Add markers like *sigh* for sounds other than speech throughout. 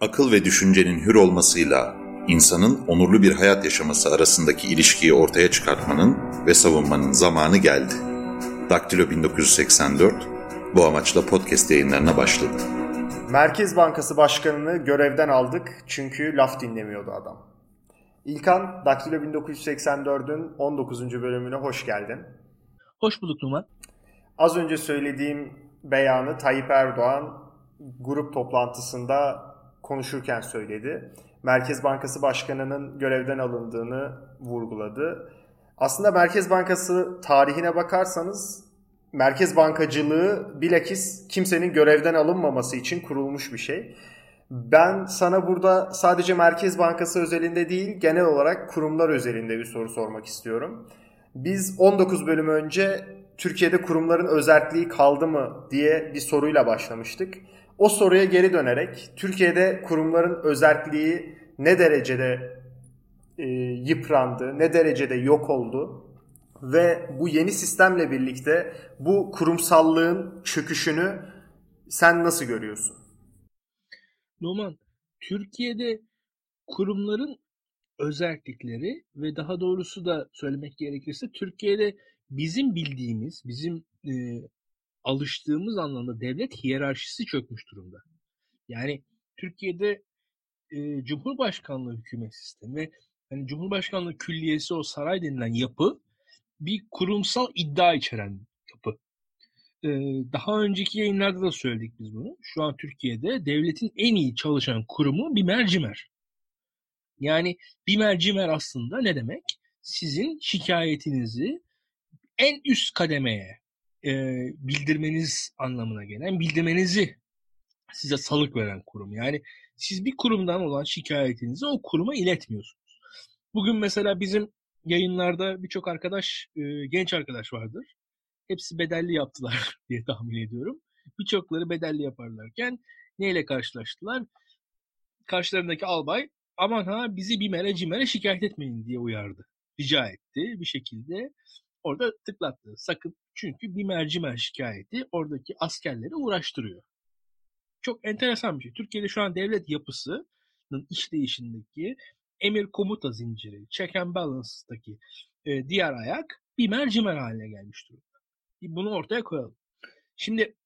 Akıl ve düşüncenin hür olmasıyla insanın onurlu bir hayat yaşaması arasındaki ilişkiyi ortaya çıkartmanın ve savunmanın zamanı geldi. Daktilo 1984 bu amaçla podcast yayınlarına başladı. Merkez Bankası Başkanı'nı görevden aldık çünkü laf dinlemiyordu adam. İlkan, Daktilo 1984'ün 19. bölümüne hoş geldin. Hoş bulduk Numan. Az önce söylediğim beyanı Tayyip Erdoğan grup toplantısında konuşurken söyledi. Merkez Bankası Başkanı'nın görevden alındığını vurguladı. Aslında Merkez Bankası tarihine bakarsanız merkez bankacılığı bilakis kimsenin görevden alınmaması için kurulmuş bir şey. Ben sana burada sadece Merkez Bankası özelinde değil genel olarak kurumlar özelinde bir soru sormak istiyorum. Biz 19 bölüm önce Türkiye'de kurumların özelliği kaldı mı diye bir soruyla başlamıştık. O soruya geri dönerek Türkiye'de kurumların özelliği ne derecede e, yıprandı, ne derecede yok oldu ve bu yeni sistemle birlikte bu kurumsallığın çöküşünü sen nasıl görüyorsun? Numan, Türkiye'de kurumların özellikleri ve daha doğrusu da söylemek gerekirse Türkiye'de bizim bildiğimiz, bizim e, alıştığımız anlamda devlet hiyerarşisi çökmüş durumda. Yani Türkiye'de e, Cumhurbaşkanlığı hükümet sistemi ve hani Cumhurbaşkanlığı külliyesi o saray denilen yapı bir kurumsal iddia içeren yapı. Ee, daha önceki yayınlarda da söyledik biz bunu. Şu an Türkiye'de devletin en iyi çalışan kurumu bir mercimer. Yani bir mercimer aslında ne demek? Sizin şikayetinizi en üst kademeye e, bildirmeniz anlamına gelen bildirmenizi size salık veren kurum. Yani siz bir kurumdan olan şikayetinizi o kuruma iletmiyorsunuz. Bugün mesela bizim yayınlarda birçok arkadaş, e, genç arkadaş vardır. Hepsi bedelli yaptılar *laughs* diye tahmin ediyorum. Birçokları bedelli yaparlarken neyle karşılaştılar? Karşılarındaki albay aman ha bizi bir mere cimere şikayet etmeyin diye uyardı. Rica etti bir şekilde. Orada tıklattı. Sakın çünkü bir mercimer şikayeti oradaki askerleri uğraştırıyor. Çok enteresan bir şey. Türkiye'de şu an devlet yapısının işleyişindeki emir komuta zinciri, check and balance'daki e, diğer ayak bir mercimer haline gelmiş durumda. Bunu ortaya koyalım. Şimdi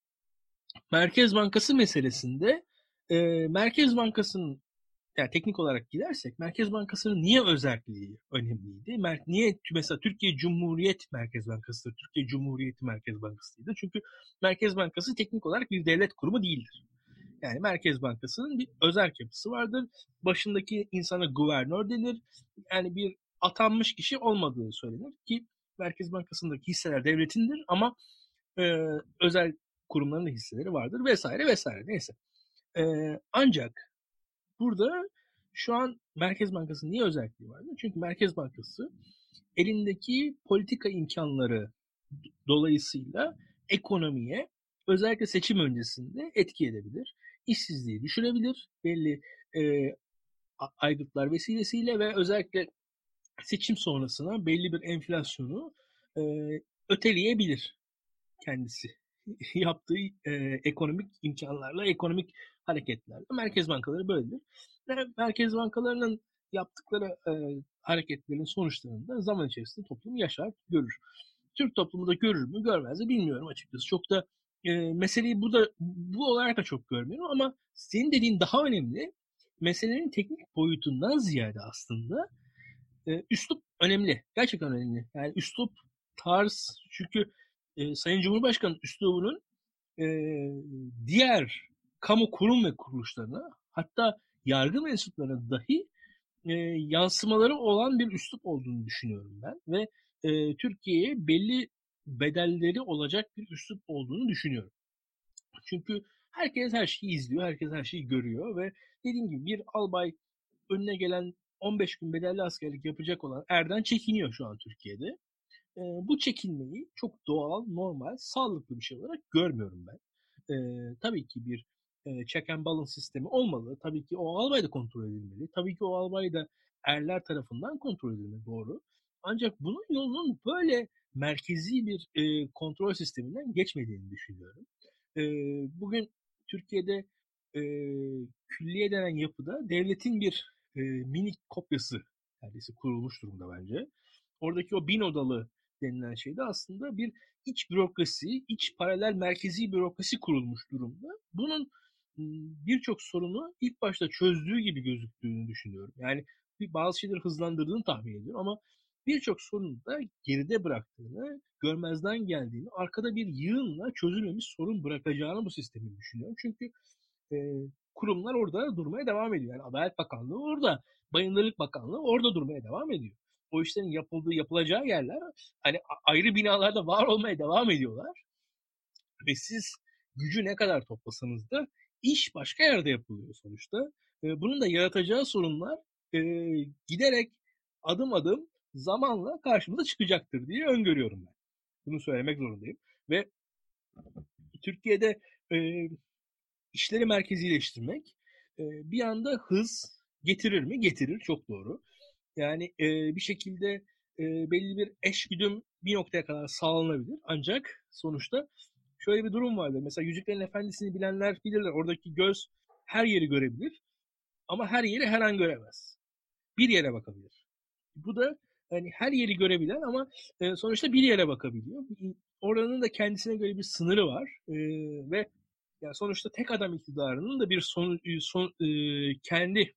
Merkez Bankası meselesinde e, Merkez Bankası'nın yani teknik olarak gidersek Merkez Bankası'nın niye özelliği önemliydi? Mer- niye mesela Türkiye Cumhuriyet Merkez Bankası, Türkiye Cumhuriyeti Merkez Bankası'ydı? Çünkü Merkez Bankası teknik olarak bir devlet kurumu değildir. Yani Merkez Bankası'nın bir özel yapısı vardır. Başındaki insana guvernör denir. Yani bir atanmış kişi olmadığı söylenir ki Merkez Bankası'ndaki hisseler devletindir ama e, özel kurumların hisseleri vardır vesaire vesaire neyse. E, ancak burada şu an Merkez Bankası niye özelliği var? Çünkü Merkez Bankası elindeki politika imkanları dolayısıyla ekonomiye özellikle seçim öncesinde etki edebilir işsizliği düşürebilir belli e, aygıtlar vesilesiyle ve özellikle seçim sonrasına belli bir enflasyonu e, öteleyebilir kendisi *laughs* yaptığı e, ekonomik imkanlarla, ekonomik hareketlerle. Merkez bankaları böyledir. Ve merkez bankalarının yaptıkları e, hareketlerin sonuçlarını da zaman içerisinde toplum yaşar, görür. Türk toplumu da görür mü, görmez mi bilmiyorum açıkçası. Çok da e, meseleyi bu da bu olarak da çok görmüyorum ama senin dediğin daha önemli. Meselenin teknik boyutundan ziyade aslında e, üslup önemli. Gerçekten önemli. Yani üslup, tarz çünkü e, Sayın Cumhurbaşkanı üslubunun e, diğer kamu kurum ve kuruluşlarına hatta yargı mensuplarına dahi e, yansımaları olan bir üslup olduğunu düşünüyorum ben ve e, Türkiye'ye belli bedelleri olacak bir üslup olduğunu düşünüyorum. Çünkü herkes her şeyi izliyor, herkes her şeyi görüyor ve dediğim gibi bir albay önüne gelen 15 gün bedelli askerlik yapacak olan erden çekiniyor şu an Türkiye'de. E, bu çekinmeyi çok doğal, normal, sağlıklı bir şey olarak görmüyorum ben. E, tabii ki bir e, check and balance sistemi olmalı. Tabii ki o albay da kontrol edilmeli. Tabii ki o albay da erler tarafından kontrol edilmeli doğru. Ancak bunun yolunun böyle merkezi bir e, kontrol sisteminden geçmediğini düşünüyorum. E, bugün Türkiye'de e, külliye denen yapıda devletin bir e, minik kopyası neredeyse kurulmuş durumda bence. Oradaki o bin odalı denilen şey de aslında bir iç bürokrasi, iç paralel merkezi bürokrasi kurulmuş durumda. Bunun birçok sorunu ilk başta çözdüğü gibi gözüktüğünü düşünüyorum. Yani bir bazı şeyleri hızlandırdığını tahmin ediyorum ama birçok sorunu da geride bıraktığını, görmezden geldiğini, arkada bir yığınla çözülmemiş sorun bırakacağını bu sistemin düşünüyorum. Çünkü e, kurumlar orada durmaya devam ediyor. Yani Adalet Bakanlığı orada, Bayındırlık Bakanlığı orada durmaya devam ediyor. O işlerin yapıldığı, yapılacağı yerler hani ayrı binalarda var olmaya devam ediyorlar. Ve siz gücü ne kadar toplasanız da iş başka yerde yapılıyor sonuçta. Bunun da yaratacağı sorunlar giderek adım adım zamanla karşımıza çıkacaktır diye öngörüyorum ben. Bunu söylemek zorundayım. Ve Türkiye'de işleri merkezileştirmek e, bir anda hız getirir mi? Getirir. Çok doğru. Yani bir şekilde belli bir eşgüdüm bir noktaya kadar sağlanabilir. Ancak sonuçta şöyle bir durum vardır. Mesela Yüzüklerin Efendisi'ni bilenler bilirler. Oradaki göz her yeri görebilir. Ama her yeri her an göremez. Bir yere bakabilir. Bu da hani her yeri görebilen ama e, sonuçta bir yere bakabiliyor. Oranın da kendisine göre bir sınırı var. E, ve yani sonuçta tek adam iktidarının da bir son, son e, kendi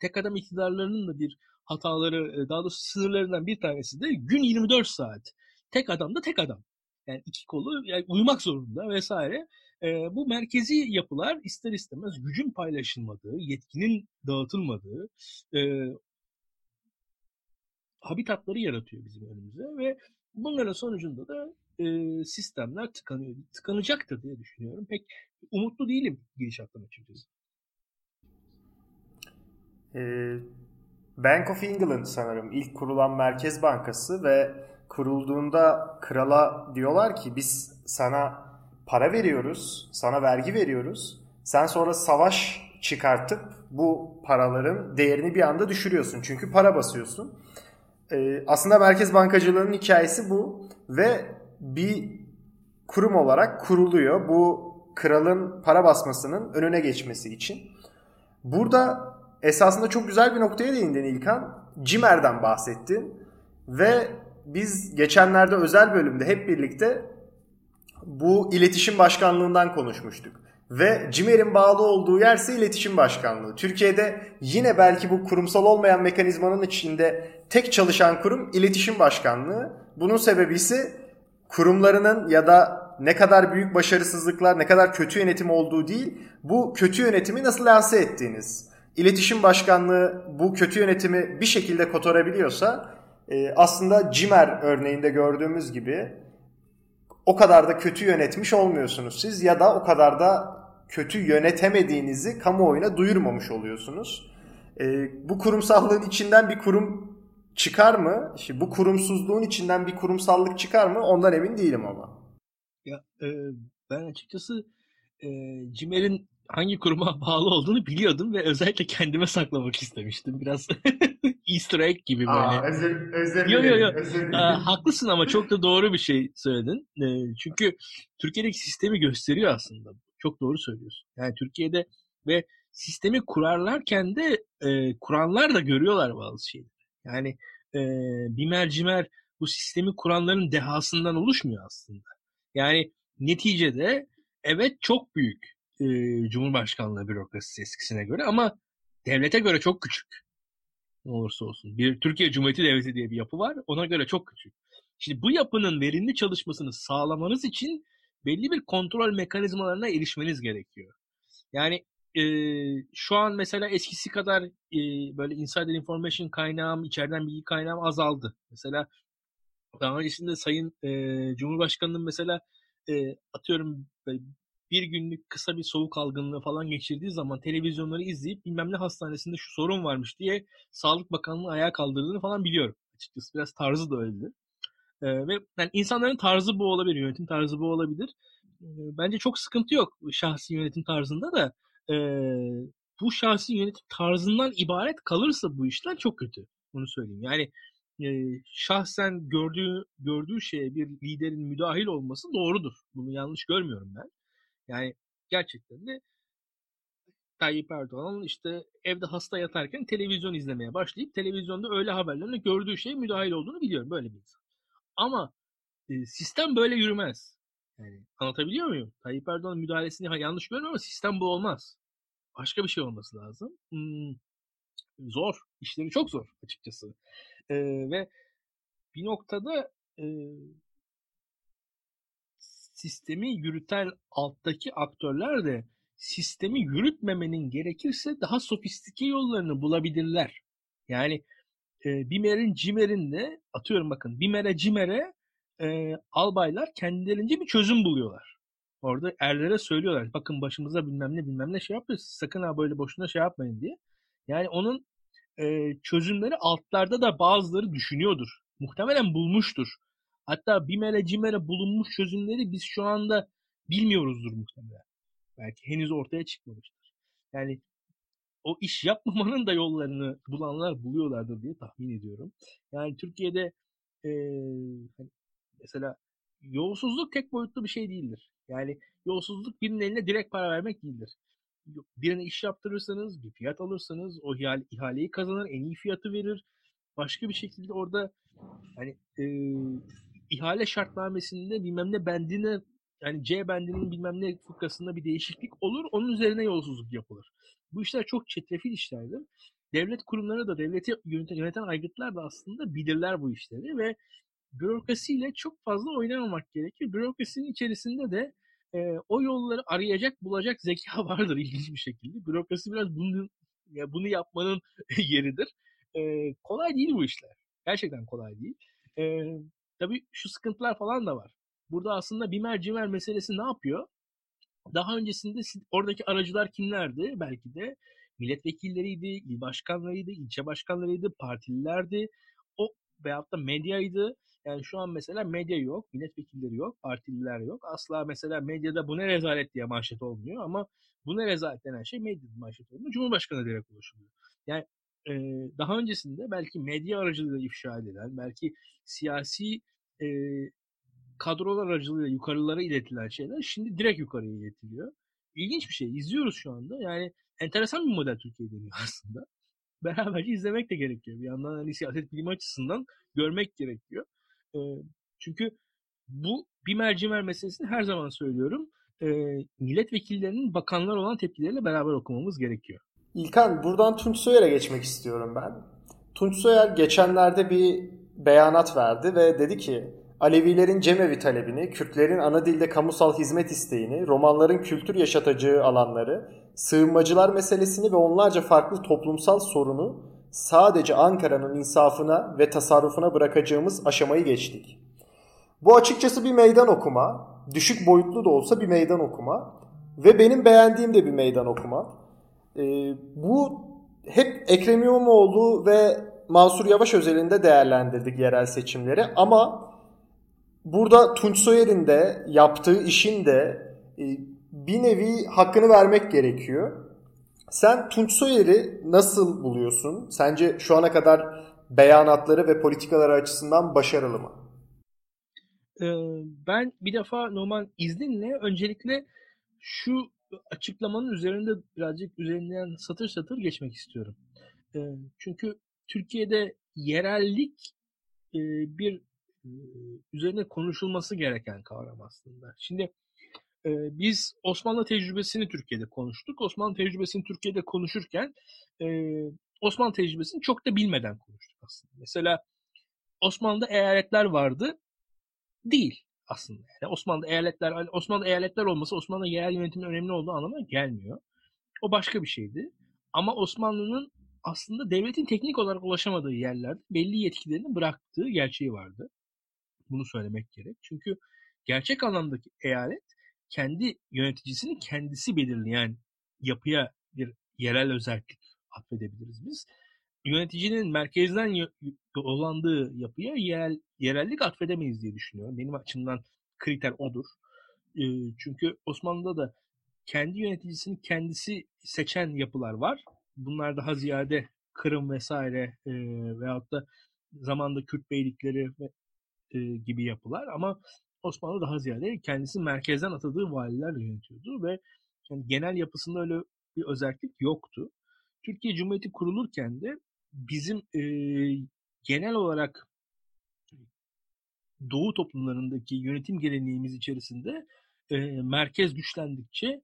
tek adam iktidarlarının da bir hataları, daha doğrusu sınırlarından bir tanesi de gün 24 saat. Tek adam da tek adam. Yani iki kolu yani uyumak zorunda vesaire. E, bu merkezi yapılar ister istemez gücün paylaşılmadığı, yetkinin dağıtılmadığı e, habitatları yaratıyor bizim önümüze ve bunların sonucunda da e, sistemler tıkanıyor. Tıkanacaktır diye düşünüyorum. Pek umutlu değilim gidişattan açıkçası. Ee, Bank of England sanırım ilk kurulan merkez bankası ve kurulduğunda krala diyorlar ki biz sana para veriyoruz, sana vergi veriyoruz. Sen sonra savaş çıkartıp bu paraların değerini bir anda düşürüyorsun. Çünkü para basıyorsun. Ee, aslında merkez bankacılığının hikayesi bu ve bir kurum olarak kuruluyor. Bu kralın para basmasının önüne geçmesi için. Burada esasında çok güzel bir noktaya değindin İlkan. Cimer'den bahsettin. Ve biz geçenlerde özel bölümde hep birlikte bu iletişim başkanlığından konuşmuştuk. Ve Cimer'in bağlı olduğu yerse iletişim başkanlığı. Türkiye'de yine belki bu kurumsal olmayan mekanizmanın içinde tek çalışan kurum iletişim başkanlığı. Bunun sebebi ise kurumlarının ya da ne kadar büyük başarısızlıklar, ne kadar kötü yönetim olduğu değil, bu kötü yönetimi nasıl lanse ettiğiniz. İletişim başkanlığı bu kötü yönetimi bir şekilde kotarabiliyorsa e, aslında Cimer örneğinde gördüğümüz gibi o kadar da kötü yönetmiş olmuyorsunuz siz ya da o kadar da kötü yönetemediğinizi kamuoyuna duyurmamış oluyorsunuz. E, bu kurumsallığın içinden bir kurum çıkar mı? İşte bu kurumsuzluğun içinden bir kurumsallık çıkar mı? Ondan emin değilim ama. Ya e, ben açıkçası e, Cimer'in hangi kuruma *laughs* bağlı olduğunu biliyordum ve özellikle kendime saklamak istemiştim. Biraz *laughs* Easter egg gibi böyle. Aa, özür, özür yo, yo, yo. Aa, haklısın ama çok da *laughs* doğru bir şey söyledin. E, çünkü Türkiye'deki sistemi gösteriyor aslında. Çok doğru söylüyorsun. Yani Türkiye'de ve sistemi kurarlarken de e, kuranlar da görüyorlar bazı şeyleri. Yani e, bir mercimer bu sistemi kuranların dehasından oluşmuyor aslında. Yani neticede evet çok büyük e, Cumhurbaşkanlığı bürokrasisi eskisine göre ama devlete göre çok küçük. Ne olursa olsun. Bir Türkiye Cumhuriyeti Devleti diye bir yapı var. Ona göre çok küçük. Şimdi bu yapının verimli çalışmasını sağlamanız için belli bir kontrol mekanizmalarına erişmeniz gerekiyor. Yani e, şu an mesela eskisi kadar e, böyle insider information kaynağım, içeriden bilgi kaynağım azaldı. Mesela daha öncesinde Sayın e, Cumhurbaşkanı'nın mesela e, atıyorum bir günlük kısa bir soğuk algınlığı falan geçirdiği zaman televizyonları izleyip bilmem ne hastanesinde şu sorun varmış diye Sağlık Bakanlığı ayağa kaldırdığını falan biliyorum. Açıkçası biraz tarzı da öyle. E, ve yani insanların tarzı bu olabilir, yönetim tarzı bu olabilir. E, bence çok sıkıntı yok şahsi yönetim tarzında da e, bu şahsi yönetim tarzından ibaret kalırsa bu işler çok kötü. Onu söyleyeyim. Yani e, şahsen gördüğü gördüğü şeye bir liderin müdahil olması doğrudur. Bunu yanlış görmüyorum ben. Yani gerçekten de Tayyip Erdoğan işte evde hasta yatarken televizyon izlemeye başlayıp televizyonda öyle haberlerini gördüğü şey müdahil olduğunu biliyorum. Böyle bir insan. Ama e, sistem böyle yürümez. Yani anlatabiliyor muyum? Tayyip Erdoğan'ın müdahalesini yanlış görmüyorum ama sistem bu olmaz. Başka bir şey olması lazım. Hmm, zor. İşleri çok zor açıkçası. Ee, ve bir noktada e, sistemi yürüten alttaki aktörler de sistemi yürütmemenin gerekirse daha sofistike yollarını bulabilirler. Yani e, Bimer'in Cimer'in de atıyorum bakın Bimer'e Cimer'e e, albaylar kendilerince bir çözüm buluyorlar. Orada erlere söylüyorlar. Bakın başımıza bilmem ne bilmem ne şey yapıyoruz. Sakın ha böyle boşuna şey yapmayın diye. Yani onun e, çözümleri altlarda da bazıları düşünüyordur. Muhtemelen bulmuştur. Hatta Bimer'e Cimer'e bulunmuş çözümleri biz şu anda bilmiyoruzdur muhtemelen. Belki henüz ortaya çıkmamıştır. Yani o iş yapmamanın da yollarını bulanlar buluyorlardır diye tahmin ediyorum. Yani Türkiye'de e, mesela yolsuzluk tek boyutlu bir şey değildir. Yani yolsuzluk birinin eline direkt para vermek değildir. Birine iş yaptırırsanız, bir fiyat alırsanız o ihaleyi kazanır, en iyi fiyatı verir. Başka bir şekilde orada hani e, ihale şartnamesinde bilmem ne bendine yani C bendinin bilmem ne fıkrasında bir değişiklik olur. Onun üzerine yolsuzluk yapılır. Bu işler çok çetrefil işlerdir. Devlet kurumları da devleti yöneten, yöneten aygıtlar da aslında bilirler bu işleri ve bürokrasiyle çok fazla oynamamak gerekir. Bürokrasinin içerisinde de e, o yolları arayacak, bulacak zeka *laughs* vardır ilginç bir şekilde. Bürokrasi biraz bunu ya bunu yapmanın *laughs* yeridir. E, kolay değil bu işler. Gerçekten kolay değil. E, tabii şu sıkıntılar falan da var. Burada aslında bimer cimer meselesi ne yapıyor? Daha öncesinde oradaki aracılar kimlerdi? Belki de milletvekilleriydi, il başkanlarıydı, ilçe başkanlarıydı, partililerdi. O veyahut da medyaydı. Yani şu an mesela medya yok, milletvekilleri yok, partililer yok. Asla mesela medyada bu ne rezalet diye manşet olmuyor ama bu ne rezalet denen şey medyada manşet olmuyor. Cumhurbaşkanı direkt ulaşılıyor. Yani e, daha öncesinde belki medya aracılığıyla ifşa edilen, belki siyasi e, kadrolar aracılığıyla yukarılara iletilen şeyler şimdi direkt yukarıya iletiliyor. İlginç bir şey. İzliyoruz şu anda. Yani enteresan bir model Türkiye deniyor *laughs* aslında. Beraberce izlemek de gerekiyor. Bir yandan hani siyaset bilimi açısından görmek gerekiyor. E, çünkü bu bir mercimer meselesini her zaman söylüyorum. E, milletvekillerinin bakanlar olan tepkileriyle beraber okumamız gerekiyor. İlkan buradan Tunç Soyer'e geçmek istiyorum ben. Tunç Soyer geçenlerde bir beyanat verdi ve dedi ki Alevilerin cemevi talebini, Kürtlerin ana dilde kamusal hizmet isteğini, romanların kültür yaşatacağı alanları, sığınmacılar meselesini ve onlarca farklı toplumsal sorunu sadece Ankara'nın insafına ve tasarrufuna bırakacağımız aşamayı geçtik. Bu açıkçası bir meydan okuma, düşük boyutlu da olsa bir meydan okuma ve benim beğendiğim de bir meydan okuma. Ee, bu hep Ekrem İmamoğlu ve Mansur Yavaş özelinde değerlendirdik yerel seçimleri ama burada Tunç Soyer'in de yaptığı işin de e, bir nevi hakkını vermek gerekiyor. Sen Tunç Soyer'i nasıl buluyorsun? Sence şu ana kadar beyanatları ve politikaları açısından başarılı mı? ben bir defa normal izninle öncelikle şu açıklamanın üzerinde birazcık üzerinden satır satır geçmek istiyorum. çünkü Türkiye'de yerellik bir üzerine konuşulması gereken kavram aslında. Şimdi e, biz Osmanlı tecrübesini Türkiye'de konuştuk. Osmanlı tecrübesini Türkiye'de konuşurken e, Osmanlı tecrübesini çok da bilmeden konuştuk aslında. Mesela Osmanlı'da eyaletler vardı. Değil aslında. Yani Osmanlı eyaletler Osmanlı eyaletler olması Osmanlı yerel yönetimin önemli olduğu anlamına gelmiyor. O başka bir şeydi. Ama Osmanlı'nın aslında devletin teknik olarak ulaşamadığı yerlerde belli yetkilerini bıraktığı gerçeği vardı. Bunu söylemek gerek. Çünkü gerçek anlamdaki eyalet kendi yöneticisini kendisi belirleyen yapıya bir yerel özellik atfedebiliriz biz. Yöneticinin merkezden dolandığı yapıya yerel, yerellik atfedemeyiz diye düşünüyorum. Benim açımdan kriter odur. Çünkü Osmanlı'da da kendi yöneticisini kendisi seçen yapılar var. Bunlar daha ziyade Kırım vesaire e, veyahut da zamanda Kürt beylikleri e, gibi yapılar ama Osmanlı daha ziyade kendisi merkezden atadığı valilerle yönetiyordu ve yani genel yapısında öyle bir özellik yoktu. Türkiye Cumhuriyeti kurulurken de bizim e, genel olarak Doğu toplumlarındaki yönetim geleneğimiz içerisinde e, merkez güçlendikçe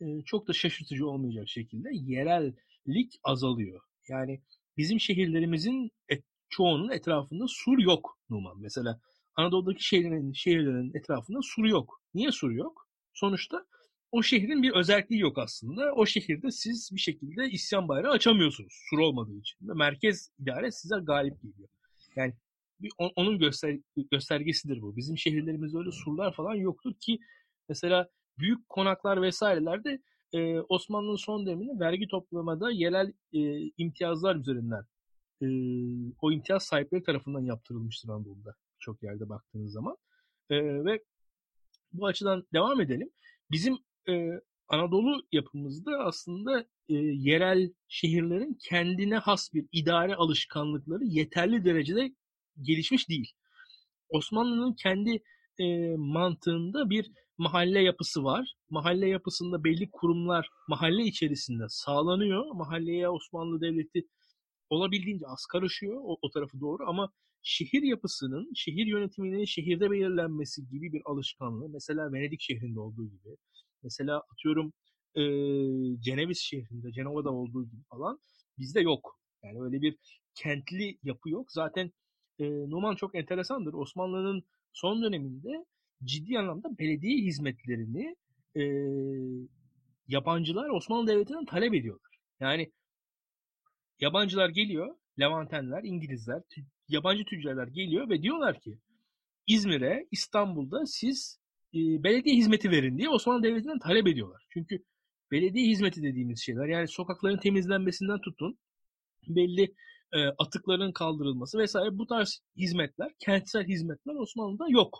e, çok da şaşırtıcı olmayacak şekilde yerellik azalıyor. Yani bizim şehirlerimizin et, çoğunun etrafında sur yok Numan. Mesela Anadolu'daki şehirlerin, şehirlerin etrafında sur yok. Niye sur yok? Sonuçta o şehrin bir özelliği yok aslında. O şehirde siz bir şekilde isyan bayrağı açamıyorsunuz sur olmadığı için. Ve merkez idare size galip geliyor. Yani bir, onun göster, göstergesidir bu. Bizim şehirlerimizde öyle surlar falan yoktur ki mesela büyük konaklar vesairelerde e, Osmanlı'nın son döneminde vergi toplamada yerel e, imtiyazlar üzerinden e, o imtiyaz sahipleri tarafından yaptırılmıştır Anadolu'da çok yerde baktığınız zaman. E, ve bu açıdan devam edelim. Bizim e, Anadolu yapımızda aslında e, yerel şehirlerin kendine has bir idare alışkanlıkları yeterli derecede gelişmiş değil. Osmanlı'nın kendi e, mantığında bir mahalle yapısı var. Mahalle yapısında belli kurumlar mahalle içerisinde sağlanıyor. Mahalleye Osmanlı Devleti olabildiğince az karışıyor o, o tarafı doğru ama şehir yapısının, şehir yönetiminin şehirde belirlenmesi gibi bir alışkanlığı mesela Venedik şehrinde olduğu gibi mesela atıyorum e, Ceneviz şehrinde, Cenova'da olduğu gibi falan bizde yok. Yani öyle bir kentli yapı yok. Zaten e, Numan çok enteresandır. Osmanlı'nın son döneminde ciddi anlamda belediye hizmetlerini e, yabancılar Osmanlı Devleti'nden talep ediyorlar. Yani yabancılar geliyor, Levantenler, İngilizler, yabancı tüccarlar geliyor ve diyorlar ki İzmir'e, İstanbul'da siz belediye hizmeti verin diye Osmanlı Devleti'nden talep ediyorlar. Çünkü belediye hizmeti dediğimiz şeyler yani sokakların temizlenmesinden tutun belli e, atıkların kaldırılması vesaire bu tarz hizmetler, kentsel hizmetler Osmanlı'da yok.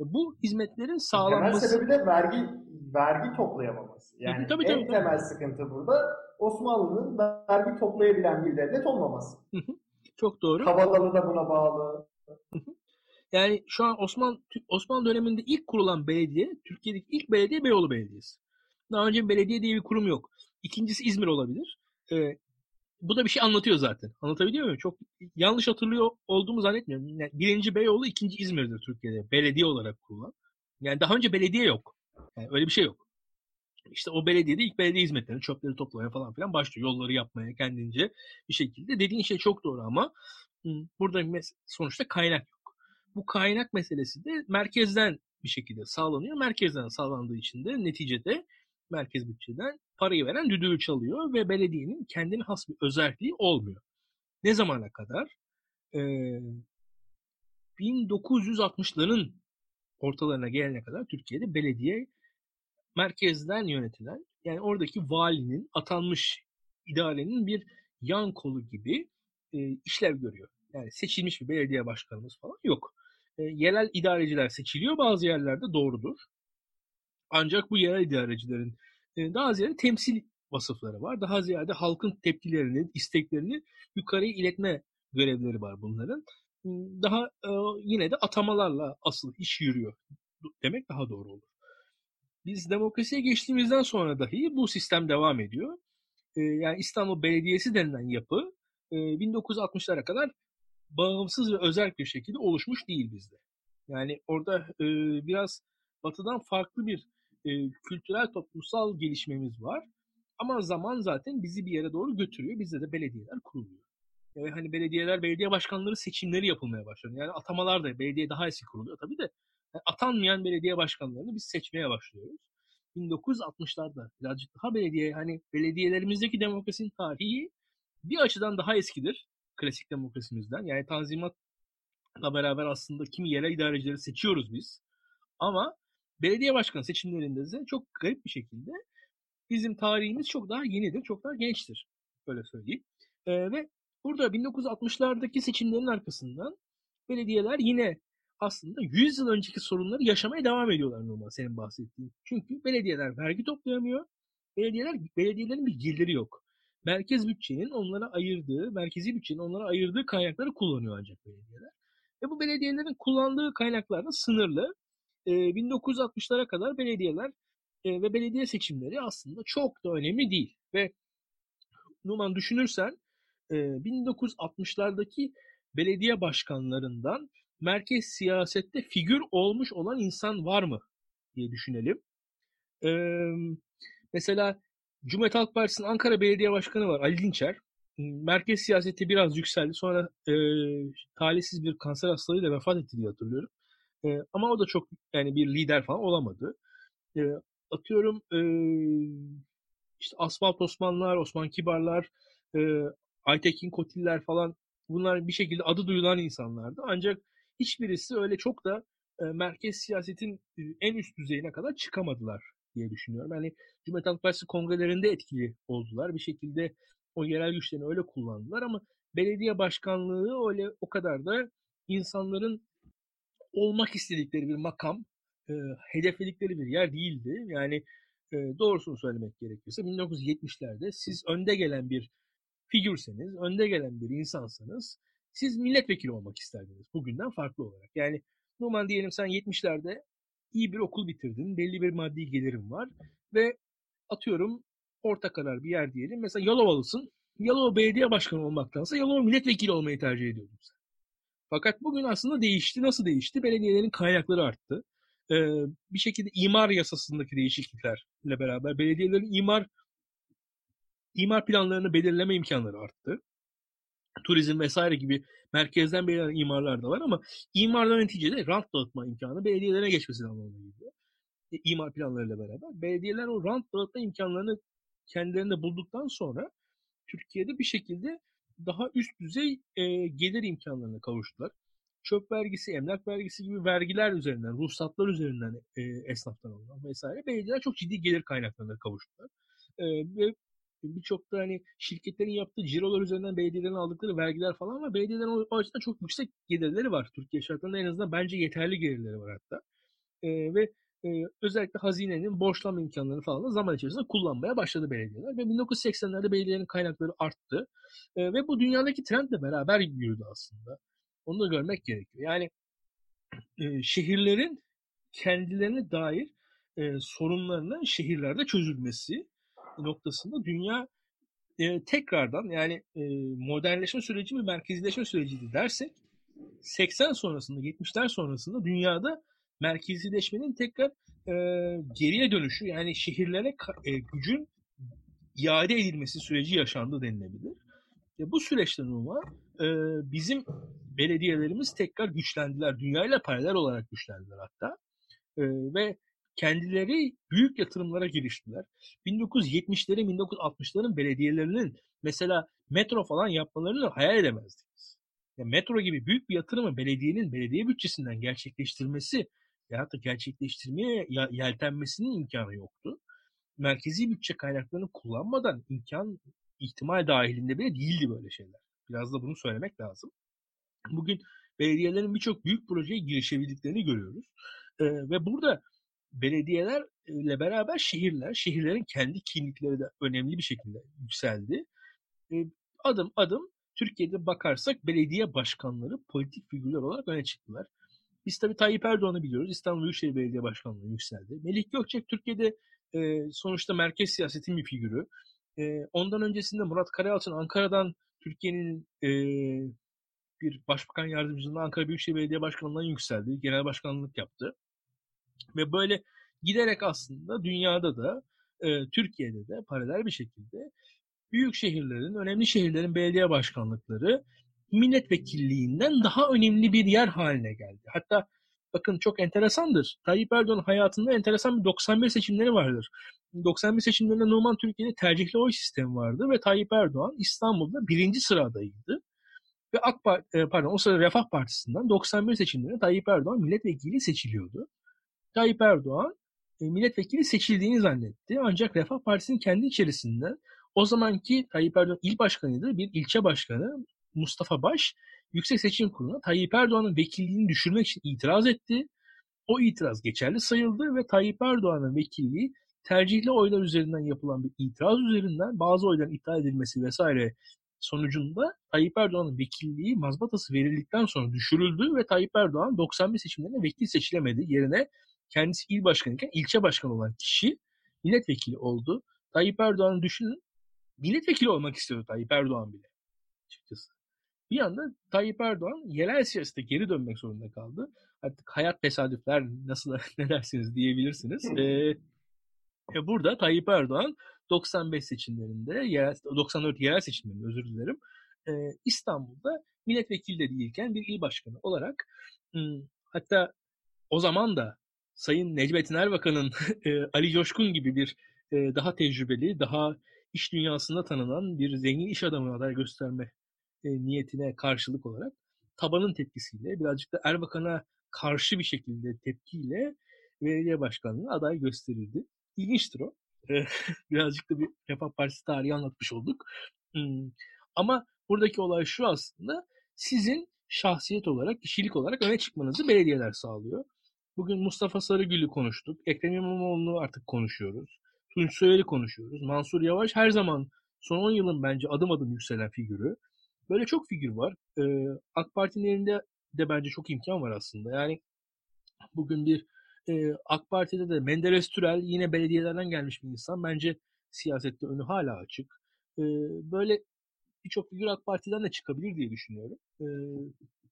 E, bu hizmetlerin sağlanması... Temel sebebi de vergi vergi toplayamaması. Yani tabii, tabii, en tabii. temel sıkıntı burada Osmanlı'nın vergi toplayabilen bir devlet olmaması. Çok doğru. Havalalı da buna bağlı. Yani şu an Osman Osmanlı döneminde ilk kurulan belediye, Türkiye'deki ilk belediye Beyoğlu Belediyesi. Daha önce belediye diye bir kurum yok. İkincisi İzmir olabilir. Ee, bu da bir şey anlatıyor zaten. Anlatabiliyor muyum? Çok yanlış hatırlıyor olduğumu zannetmiyorum. Yani birinci Beyoğlu, ikinci İzmir'dir Türkiye'de. Belediye olarak kurulan. Yani daha önce belediye yok. Yani öyle bir şey yok. İşte o belediyede ilk belediye hizmetlerini, çöpleri toplamaya falan filan başlıyor. Yolları yapmaya kendince bir şekilde. Dediğin şey çok doğru ama burada sonuçta kaynak yok. Bu kaynak meselesi de merkezden bir şekilde sağlanıyor. Merkezden sağlandığı için de neticede merkez bütçeden parayı veren düdüğü çalıyor ve belediyenin kendine has bir özelliği olmuyor. Ne zamana kadar? Ee, 1960'ların ortalarına gelene kadar Türkiye'de belediye merkezden yönetilen yani oradaki valinin atanmış idarenin bir yan kolu gibi e, işlev görüyor. Yani seçilmiş bir belediye başkanımız falan yok. Yerel idareciler seçiliyor bazı yerlerde doğrudur. Ancak bu yerel idarecilerin daha ziyade temsil vasıfları var. Daha ziyade halkın tepkilerini, isteklerini yukarıya iletme görevleri var bunların. Daha yine de atamalarla asıl iş yürüyor demek daha doğru olur. Biz demokrasiye geçtiğimizden sonra dahi bu sistem devam ediyor. Yani İstanbul Belediyesi denilen yapı 1960'lara kadar bağımsız ve özel bir şekilde oluşmuş değil bizde. Yani orada biraz batıdan farklı bir e, kültürel toplumsal gelişmemiz var. Ama zaman zaten bizi bir yere doğru götürüyor. Bizde de belediyeler kuruluyor. Yani hani belediyeler, belediye başkanları seçimleri yapılmaya başlıyor. Yani atamalar da belediye daha eski kuruluyor tabii de. Yani atanmayan belediye başkanlarını biz seçmeye başlıyoruz. 1960'larda birazcık daha belediye hani belediyelerimizdeki demokrasinin tarihi bir açıdan daha eskidir klasik demokrasimizden. Yani tanzimatla beraber aslında kimi yerel idarecileri seçiyoruz biz. Ama belediye başkanı seçimlerinde de çok garip bir şekilde bizim tarihimiz çok daha yenidir, çok daha gençtir. Öyle söyleyeyim. E, ve burada 1960'lardaki seçimlerin arkasından belediyeler yine aslında 100 yıl önceki sorunları yaşamaya devam ediyorlar normal senin bahsettiğin. Çünkü belediyeler vergi toplayamıyor. Belediyeler belediyelerin bir geliri yok. Merkez bütçenin onlara ayırdığı, merkezi bütçenin onlara ayırdığı kaynakları kullanıyor ancak belediyeler. Ve bu belediyelerin kullandığı kaynaklar da sınırlı. 1960'lara ee, kadar belediyeler e, ve belediye seçimleri aslında çok da önemli değil. Ve Numan düşünürsen e, 1960'lardaki belediye başkanlarından merkez siyasette figür olmuş olan insan var mı diye düşünelim. E, mesela Cumhuriyet Halk Partisi'nin Ankara Belediye Başkanı var Ali Dinçer. Merkez siyasette biraz yükseldi. Sonra e, talihsiz bir kanser hastalığıyla vefat etti diye hatırlıyorum. E, ama o da çok yani bir lider falan olamadı. E, atıyorum e, işte Asfalt Osmanlar, Osman Kibarlar, e, Aytekin Kotiller falan bunlar bir şekilde adı duyulan insanlardı. Ancak hiçbirisi öyle çok da e, merkez siyasetin e, en üst düzeyine kadar çıkamadılar diye düşünüyorum. Yani Cumhuriyet Halk Partisi kongrelerinde etkili oldular. Bir şekilde o yerel güçlerini öyle kullandılar ama belediye başkanlığı öyle o kadar da insanların olmak istedikleri bir makam, e, hedefledikleri bir yer değildi. Yani e, doğrusunu söylemek gerekirse 1970'lerde siz önde gelen bir figürseniz, önde gelen bir insansanız siz milletvekili olmak isterdiniz bugünden farklı olarak. Yani Numan diyelim sen 70'lerde iyi bir okul bitirdin, belli bir maddi gelirin var ve atıyorum orta karar bir yer diyelim. Mesela Yalovalısın. Yalova belediye başkanı olmaktansa Yalova milletvekili olmayı tercih ediyordun sen. Fakat bugün aslında değişti. Nasıl değişti? Belediyelerin kaynakları arttı. Ee, bir şekilde imar yasasındaki değişikliklerle beraber belediyelerin imar imar planlarını belirleme imkanları arttı. Turizm vesaire gibi merkezden belirlenen imarlar da var ama imarda neticede rant dağıtma imkanı belediyelere geçmesi anlamına geliyor. E, imar planlarıyla beraber. Belediyeler o rant dağıtma imkanlarını kendilerinde bulduktan sonra Türkiye'de bir şekilde daha üst düzey e, gelir imkanlarına kavuştular. Çöp vergisi, emlak vergisi gibi vergiler üzerinden, ruhsatlar üzerinden e, esnaftan alınan vesaire belediyeler çok ciddi gelir kaynaklarına kavuştular. E, ve birçok da hani şirketlerin yaptığı cirolar üzerinden belediyelerin aldıkları vergiler falan var. Belediyelerin o, açıdan çok yüksek gelirleri var. Türkiye şartlarında en azından bence yeterli gelirleri var hatta. E, ve e, özellikle hazinenin borçlanma imkanlarını falan da zaman içerisinde kullanmaya başladı belediyeler. Ve 1980'lerde belediyelerin kaynakları arttı. E, ve bu dünyadaki trendle beraber yürüdü aslında. Onu da görmek gerekiyor. Yani e, şehirlerin kendilerine dair e, sorunlarının şehirlerde çözülmesi noktasında dünya e, tekrardan yani e, modernleşme süreci mi merkezileşme süreciydi dersek 80 sonrasında 70'ler sonrasında dünyada merkezileşmenin tekrar e, geriye dönüşü yani şehirlere e, gücün iade edilmesi süreci yaşandı denilebilir. E, bu süreçte Numa e, bizim belediyelerimiz tekrar güçlendiler. Dünyayla paralel olarak güçlendiler hatta. E, ve kendileri büyük yatırımlara giriştiler. 1970'lerin 1960'ların belediyelerinin mesela metro falan yapmalarını hayal edemezdiniz. Yani metro gibi büyük bir yatırımı belediyenin belediye bütçesinden gerçekleştirmesi ya da gerçekleştirmeye yeltenmesinin imkanı yoktu. Merkezi bütçe kaynaklarını kullanmadan imkan ihtimal dahilinde bile değildi böyle şeyler. Biraz da bunu söylemek lazım. Bugün belediyelerin birçok büyük projeye girişebildiklerini görüyoruz. Ee, ve burada belediyelerle beraber şehirler, şehirlerin kendi kimlikleri de önemli bir şekilde yükseldi. Adım adım Türkiye'de bakarsak belediye başkanları politik figürler olarak öne çıktılar. Biz tabii Tayyip Erdoğan'ı biliyoruz. İstanbul Büyükşehir Belediye Başkanlığı yükseldi. Melih Gökçek Türkiye'de sonuçta merkez siyasetin bir figürü. Ondan öncesinde Murat Karayalçın Ankara'dan Türkiye'nin bir başbakan yardımcılığında Ankara Büyükşehir Belediye Başkanlığı'ndan yükseldi. Genel başkanlık yaptı. Ve böyle giderek aslında dünyada da e, Türkiye'de de paralel bir şekilde büyük şehirlerin, önemli şehirlerin belediye başkanlıkları milletvekilliğinden daha önemli bir yer haline geldi. Hatta bakın çok enteresandır. Tayyip Erdoğan hayatında enteresan bir 91 seçimleri vardır. 91 seçimlerinde Numan Türkiye'de tercihli oy sistemi vardı ve Tayyip Erdoğan İstanbul'da birinci sıradaydı. Ve AK Parti, pardon o sırada Refah Partisi'nden 91 seçimlerinde Tayyip Erdoğan milletvekili seçiliyordu. Tayyip Erdoğan e, milletvekili seçildiğini zannetti. Ancak Refah Partisi'nin kendi içerisinde o zamanki Tayyip Erdoğan il başkanıydı. Bir ilçe başkanı Mustafa Baş Yüksek Seçim Kurulu'na Tayyip Erdoğan'ın vekilliğini düşürmek için itiraz etti. O itiraz geçerli sayıldı ve Tayyip Erdoğan'ın vekilliği tercihli oylar üzerinden yapılan bir itiraz üzerinden bazı oyların iptal edilmesi vesaire sonucunda Tayyip Erdoğan'ın vekilliği mazbatası verildikten sonra düşürüldü ve Tayyip Erdoğan 91 seçimlerinde vekil seçilemedi. Yerine kendisi il başkanıyken ilçe başkanı olan kişi milletvekili oldu. Tayyip Erdoğan düşünün milletvekili olmak istiyordu Tayyip Erdoğan bile açıkçası. Bir anda Tayyip Erdoğan yerel siyasete geri dönmek zorunda kaldı. Artık hayat tesadüfler nasıl *laughs* ne dersiniz diyebilirsiniz. Ee, burada Tayyip Erdoğan 95 seçimlerinde, yerel, 94 yerel seçimlerinde özür dilerim, e, İstanbul'da milletvekili de değilken bir il başkanı olarak hatta o zaman da Sayın Necmettin Erbakan'ın *laughs* Ali Coşkun gibi bir daha tecrübeli, daha iş dünyasında tanınan bir zengin iş adamı aday gösterme niyetine karşılık olarak tabanın tepkisiyle birazcık da Erbakan'a karşı bir şekilde tepkiyle belediye başkanlığına aday gösterildi. İlginçtir o. *laughs* birazcık da bir Refah Partisi tarihi anlatmış olduk. Ama buradaki olay şu aslında sizin şahsiyet olarak, kişilik olarak öne çıkmanızı belediyeler sağlıyor. Bugün Mustafa Sarıgül'ü konuştuk. Ekrem İmamoğlu'nu artık konuşuyoruz. Tunç Soyer'i konuşuyoruz. Mansur Yavaş her zaman son 10 yılın bence adım adım yükselen figürü. Böyle çok figür var. Ee, AK Parti'nin elinde de bence çok imkan var aslında. Yani bugün bir e, AK Parti'de de Menderes Türel yine belediyelerden gelmiş bir insan. Bence siyasette önü hala açık. E, böyle birçok figür AK Parti'den de çıkabilir diye düşünüyorum. E,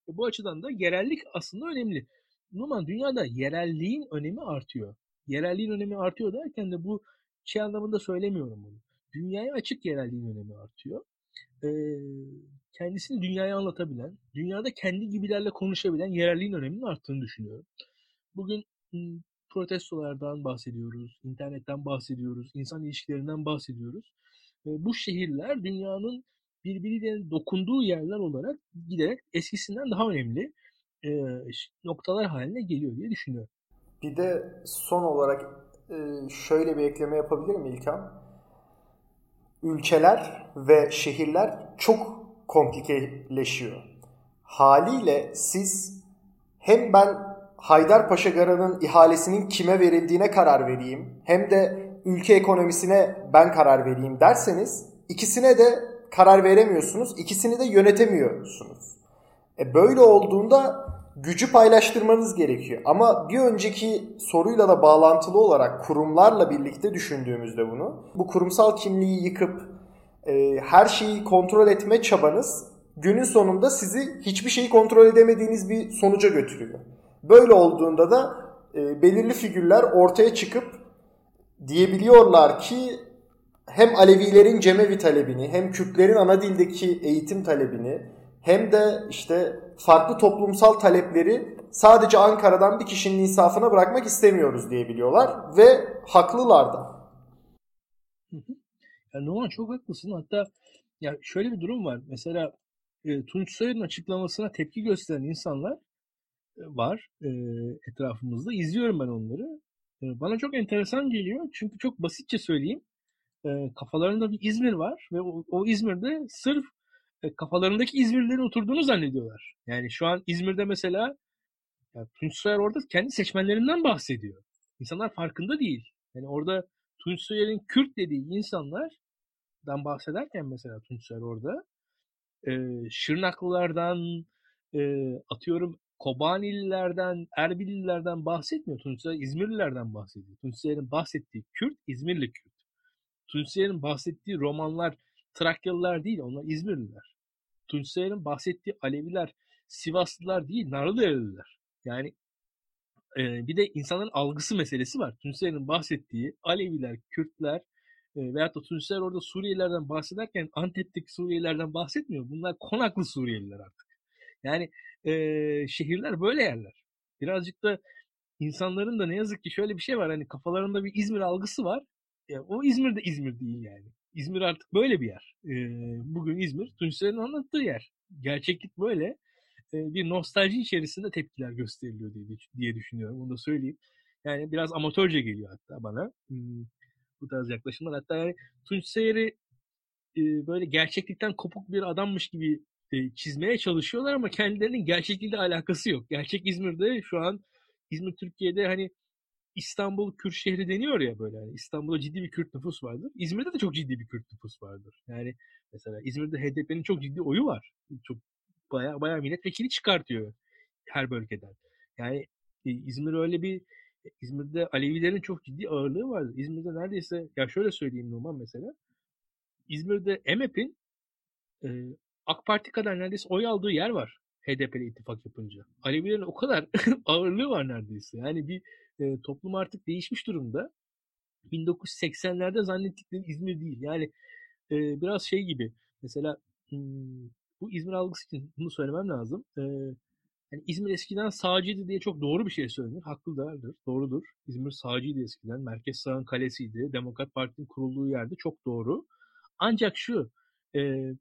bu açıdan da yerellik aslında önemli. Numan dünyada yerelliğin önemi artıyor. Yerelliğin önemi artıyor derken de bu şey anlamında söylemiyorum bunu. Dünyaya açık yerelliğin önemi artıyor. E, kendisini dünyaya anlatabilen, dünyada kendi gibilerle konuşabilen yerelliğin öneminin arttığını düşünüyorum. Bugün protestolardan bahsediyoruz, internetten bahsediyoruz, insan ilişkilerinden bahsediyoruz. Bu şehirler dünyanın birbiriyle dokunduğu yerler olarak giderek eskisinden daha önemli noktalar haline geliyor diye düşünüyorum. Bir de son olarak şöyle bir ekleme yapabilirim İlkan. Ülkeler ve şehirler çok komplikeleşiyor. Haliyle siz hem ben Haydarpaşa Garı'nın ihalesinin kime verildiğine karar vereyim hem de ülke ekonomisine ben karar vereyim derseniz ikisine de karar veremiyorsunuz. ikisini de yönetemiyorsunuz. E böyle olduğunda gücü paylaştırmanız gerekiyor. Ama bir önceki soruyla da bağlantılı olarak kurumlarla birlikte düşündüğümüzde bunu bu kurumsal kimliği yıkıp e, her şeyi kontrol etme çabanız günün sonunda sizi hiçbir şeyi kontrol edemediğiniz bir sonuca götürüyor. Böyle olduğunda da e, belirli figürler ortaya çıkıp diyebiliyorlar ki hem Alevilerin cemevi talebini hem Kürtlerin ana dildeki eğitim talebini hem de işte farklı toplumsal talepleri sadece Ankara'dan bir kişinin insafına bırakmak istemiyoruz diyebiliyorlar ve haklılar da. Ya Numan çok haklısın. Hatta ya şöyle bir durum var. Mesela e, Tunç Soyer'in açıklamasına tepki gösteren insanlar var e, etrafımızda. İzliyorum ben onları. E, bana çok enteresan geliyor. Çünkü çok basitçe söyleyeyim. E, kafalarında bir İzmir var ve o, o İzmir'de sırf e, kafalarındaki İzmirlilerin oturduğunu zannediyorlar. Yani şu an İzmir'de mesela yani Tunç Soyer orada kendi seçmenlerinden bahsediyor. İnsanlar farkında değil. Yani orada Tunç Soyer'in Kürt dediği insanlardan bahsederken mesela Tunç Soyer orada e, Şırnaklılardan e, atıyorum Kobanililerden, Erbilililerden bahsetmiyor. Tunçer İzmirlilerden bahsediyor. Tunçer'in bahsettiği Kürt, İzmirli Kürt. Tunçer'in bahsettiği romanlar Trakyalılar değil, onlar İzmirliler. Tunçer'in bahsettiği Aleviler Sivaslılar değil, Narlıdereliler. Yani e, bir de insanların algısı meselesi var. Tunçer'in bahsettiği Aleviler, Kürtler e, veyahut da Tunçer orada Suriyelilerden bahsederken Antep'teki Suriyelilerden bahsetmiyor. Bunlar konaklı Suriyeliler artık. Yani e, şehirler böyle yerler. Birazcık da insanların da ne yazık ki şöyle bir şey var. Hani kafalarında bir İzmir algısı var. Ya, o İzmir de İzmir değil yani. İzmir artık böyle bir yer. E, bugün İzmir Tunçer'in anlattığı yer. Gerçeklik böyle. E, bir nostalji içerisinde tepkiler gösteriliyor diye, diye düşünüyorum. Onu da söyleyeyim. Yani biraz amatörce geliyor hatta bana. Hmm, bu tarz yaklaşımlar. Hatta yani Tunç Seyir'i e, böyle gerçeklikten kopuk bir adammış gibi e, çizmeye çalışıyorlar ama kendilerinin gerçekliğiyle alakası yok. Gerçek İzmir'de şu an İzmir Türkiye'de hani İstanbul Kürt şehri deniyor ya böyle. Yani İstanbul'da ciddi bir Kürt nüfus vardır. İzmir'de de çok ciddi bir Kürt nüfus vardır. Yani mesela İzmir'de HDP'nin çok ciddi oyu var. Çok baya baya milletvekili çıkartıyor her bölgeden. Yani e, İzmir öyle bir İzmir'de Alevilerin çok ciddi ağırlığı vardı. İzmir'de neredeyse ya şöyle söyleyeyim Numan mesela. İzmir'de EMEP'in e, AK Parti kadar neredeyse oy aldığı yer var. HDP ile ittifak yapınca. Alevilerin o kadar *laughs* ağırlığı var neredeyse. Yani bir e, toplum artık değişmiş durumda. 1980'lerde zannettikleri İzmir değil. Yani e, biraz şey gibi. Mesela hmm, bu İzmir algısı için bunu söylemem lazım. E, yani İzmir eskiden sağcıydı diye çok doğru bir şey söylenir. Haklıdır, doğrudur. İzmir sağcıydı eskiden. Merkez sağın kalesiydi. Demokrat Parti'nin kurulduğu yerde çok doğru. Ancak şu, e,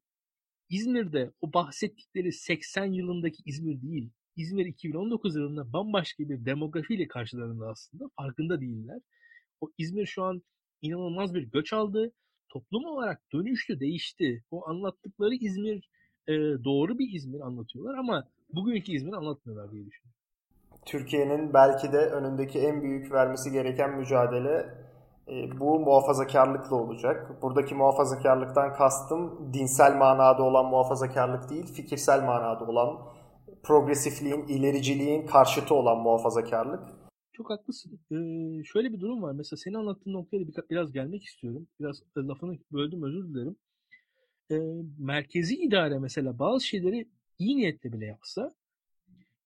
İzmir'de o bahsettikleri 80 yılındaki İzmir değil. İzmir 2019 yılında bambaşka bir demografiyle karşılarında aslında farkında değiller. O İzmir şu an inanılmaz bir göç aldı. Toplum olarak dönüştü, değişti. O anlattıkları İzmir e, doğru bir İzmir anlatıyorlar ama bugünkü İzmir anlatmıyorlar diye düşünüyorum. Türkiye'nin belki de önündeki en büyük vermesi gereken mücadele e, bu muhafazakarlıkla olacak. Buradaki muhafazakarlıktan kastım dinsel manada olan muhafazakarlık değil, fikirsel manada olan progresifliğin, ilericiliğin karşıtı olan muhafazakarlık. Çok haklısın. Ee, şöyle bir durum var. Mesela senin anlattığın noktaya bir, biraz gelmek istiyorum. Biraz e, lafını böldüm özür dilerim. Ee, merkezi idare mesela bazı şeyleri iyi niyetle bile yapsa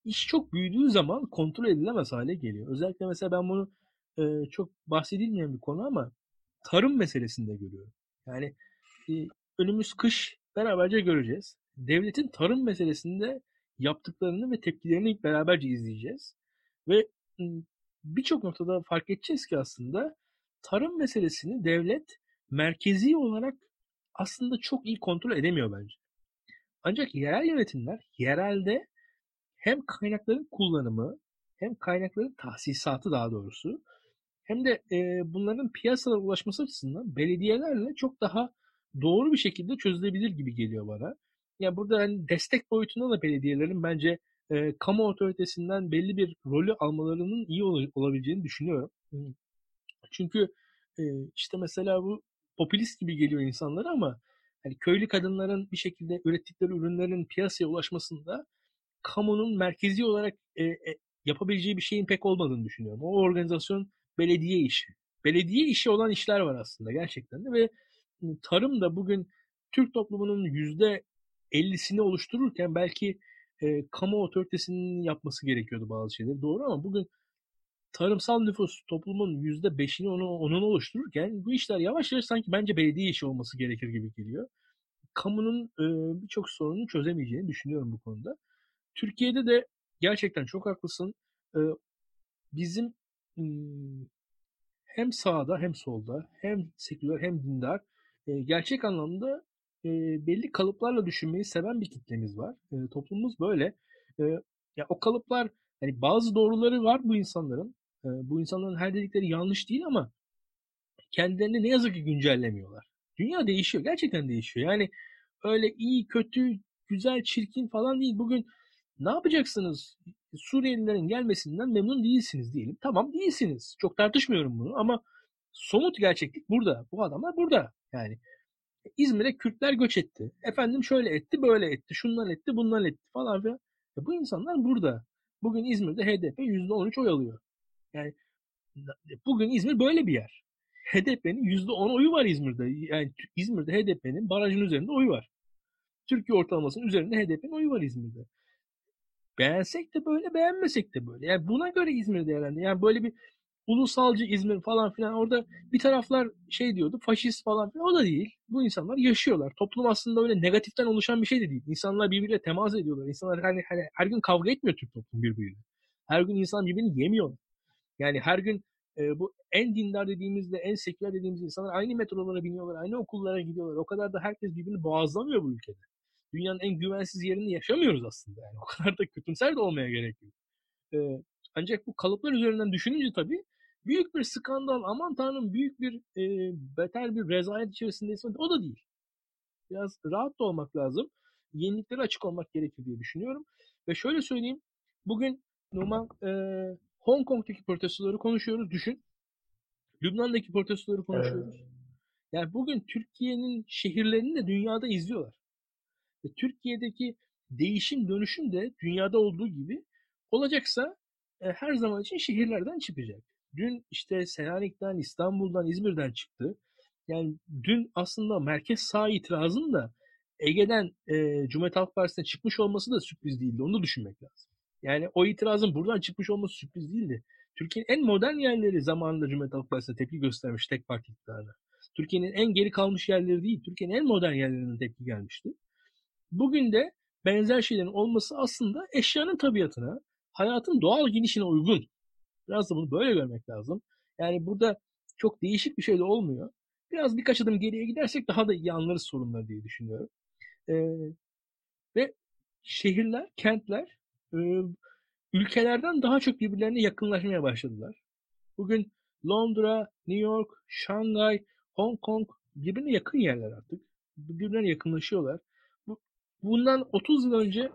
iş çok büyüdüğü zaman kontrol edilemez hale geliyor. Özellikle mesela ben bunu e, çok bahsedilmeyen bir konu ama tarım meselesinde görüyorum. Yani e, önümüz kış beraberce göreceğiz. Devletin tarım meselesinde yaptıklarını ve tepkilerini beraberce izleyeceğiz. Ve birçok noktada fark edeceğiz ki aslında tarım meselesini devlet merkezi olarak aslında çok iyi kontrol edemiyor bence. Ancak yerel yönetimler yerelde hem kaynakların kullanımı hem kaynakların tahsisatı daha doğrusu hem de e, bunların piyasalara ulaşması açısından belediyelerle çok daha doğru bir şekilde çözülebilir gibi geliyor bana. Yani burada hani destek boyutunda da belediyelerin bence e, kamu otoritesinden belli bir rolü almalarının iyi ol- olabileceğini düşünüyorum. Çünkü e, işte mesela bu popülist gibi geliyor insanlara ama hani köylü kadınların bir şekilde ürettikleri ürünlerin piyasaya ulaşmasında kamunun merkezi olarak e, e, yapabileceği bir şeyin pek olmadığını düşünüyorum. O organizasyon belediye işi. Belediye işi olan işler var aslında gerçekten de ve tarım da bugün Türk toplumunun yüzde 50'sini oluştururken belki e, kamu otoritesinin yapması gerekiyordu bazı şeyleri. Doğru ama bugün tarımsal nüfus toplumun yüzde beşini onu, onun oluştururken bu işler yavaş yavaş sanki bence belediye işi olması gerekir gibi geliyor. Kamunun e, birçok sorununu çözemeyeceğini düşünüyorum bu konuda. Türkiye'de de gerçekten çok haklısın. E, bizim hem sağda hem solda hem seküler hem dindar gerçek anlamda belli kalıplarla düşünmeyi seven bir kitlemiz var. Toplumumuz böyle. Ya o kalıplar hani bazı doğruları var bu insanların. Bu insanların her dedikleri yanlış değil ama kendilerini ne yazık ki güncellemiyorlar. Dünya değişiyor. Gerçekten değişiyor. Yani öyle iyi, kötü, güzel, çirkin falan değil. Bugün ne yapacaksınız? Suriyelilerin gelmesinden memnun değilsiniz diyelim. Tamam değilsiniz. Çok tartışmıyorum bunu ama somut gerçeklik burada. Bu adamlar burada. Yani İzmir'e Kürtler göç etti. Efendim şöyle etti, böyle etti, şundan etti, bundan etti falan filan. Ya bu insanlar burada. Bugün İzmir'de HDP %13 oy alıyor. Yani bugün İzmir böyle bir yer. HDP'nin %10 oyu var İzmir'de. Yani İzmir'de HDP'nin barajın üzerinde oyu var. Türkiye ortalamasının üzerinde HDP'nin oyu var İzmir'de. Beğensek de böyle, beğenmesek de böyle. Yani buna göre İzmir değerlendi. Yani böyle bir ulusalcı İzmir falan filan orada bir taraflar şey diyordu faşist falan filan o da değil. Bu insanlar yaşıyorlar. Toplum aslında öyle negatiften oluşan bir şey de değil. İnsanlar birbiriyle temas ediyorlar. İnsanlar hani, hani her gün kavga etmiyor Türk toplum birbiriyle. Her gün insan birbirini yemiyor. Yani her gün e, bu en dindar dediğimizde, en seküler dediğimiz insanlar aynı metrolara biniyorlar, aynı okullara gidiyorlar. O kadar da herkes birbirini boğazlamıyor bu ülkede. Dünyanın en güvensiz yerinde yaşamıyoruz aslında yani. *laughs* O kadar da kötümser de olmaya gerek yok. E, ancak bu kalıplar üzerinden düşününce tabii büyük bir skandal, aman tanrım büyük bir e, beter bir rezalet içerisindeyiz. O da değil. Biraz rahat da olmak lazım. Yeniliklere açık olmak gerekir diye düşünüyorum. Ve şöyle söyleyeyim. Bugün Numan e, Hong Kong'daki protestoları konuşuyoruz. Düşün. Lübnan'daki protestoları konuşuyoruz. Evet. Yani bugün Türkiye'nin şehirlerini de dünyada izliyorlar. Ve Türkiye'deki değişim dönüşüm de dünyada olduğu gibi olacaksa e, her zaman için şehirlerden çıkacak. Dün işte Selanik'ten, İstanbul'dan, İzmir'den çıktı. Yani dün aslında merkez sağ itirazın da Ege'den e, Cumhuriyet Halk Partisi'ne çıkmış olması da sürpriz değildi. Onu da düşünmek lazım. Yani o itirazın buradan çıkmış olması sürpriz değildi. Türkiye'nin en modern yerleri zamanında Cumhuriyet Halk Partisi'ne tepki göstermiş tek parti iktidarına. Türkiye'nin en geri kalmış yerleri değil, Türkiye'nin en modern yerlerine tepki gelmişti. Bugün de benzer şeylerin olması aslında eşyanın tabiatına, hayatın doğal gidişine uygun. Biraz da bunu böyle görmek lazım. Yani burada çok değişik bir şey de olmuyor. Biraz birkaç adım geriye gidersek daha da iyi anlarız sorunları diye düşünüyorum. Ee, ve şehirler, kentler e, ülkelerden daha çok birbirlerine yakınlaşmaya başladılar. Bugün Londra, New York, Şangay, Hong Kong birbirine yakın yerler artık. Birbirlerine yakınlaşıyorlar. Bundan 30 yıl önce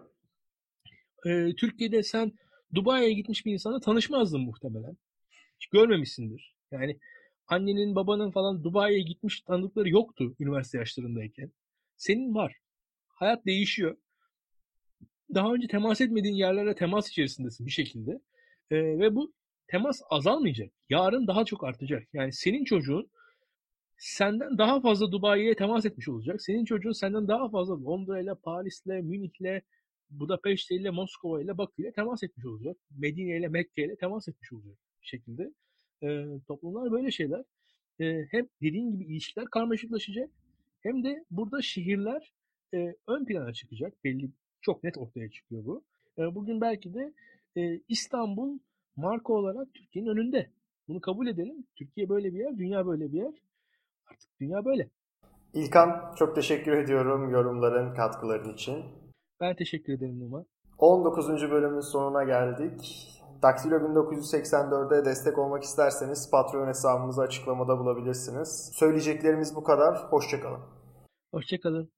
e, Türkiye'de sen Dubai'ye gitmiş bir insana tanışmazdın muhtemelen. Hiç görmemişsindir. Yani annenin babanın falan Dubai'ye gitmiş tanıdıkları yoktu üniversite yaşlarındayken. Senin var. Hayat değişiyor. Daha önce temas etmediğin yerlerle temas içerisindesin bir şekilde. E, ve bu temas azalmayacak. Yarın daha çok artacak. Yani senin çocuğun senden daha fazla Dubai'ye temas etmiş olacak. Senin çocuğun senden daha fazla Londra ile, Paris ile, Münih ile, Budapest ile, Moskova ile, Bakü ile temas etmiş olacak. Medine ile, Mekke ile temas etmiş olacak şekilde. E, toplumlar böyle şeyler. E, hem dediğin gibi ilişkiler karmaşıklaşacak hem de burada şehirler e, ön plana çıkacak. Belli çok net ortaya çıkıyor bu. E, bugün belki de e, İstanbul marka olarak Türkiye'nin önünde. Bunu kabul edelim. Türkiye böyle bir yer, dünya böyle bir yer. Artık dünya böyle. İlkan çok teşekkür ediyorum yorumların, katkıların için. Ben teşekkür ederim Numa. 19. bölümün sonuna geldik. Daktilo 1984'e destek olmak isterseniz Patreon hesabımızı açıklamada bulabilirsiniz. Söyleyeceklerimiz bu kadar. Hoşçakalın. Hoşçakalın.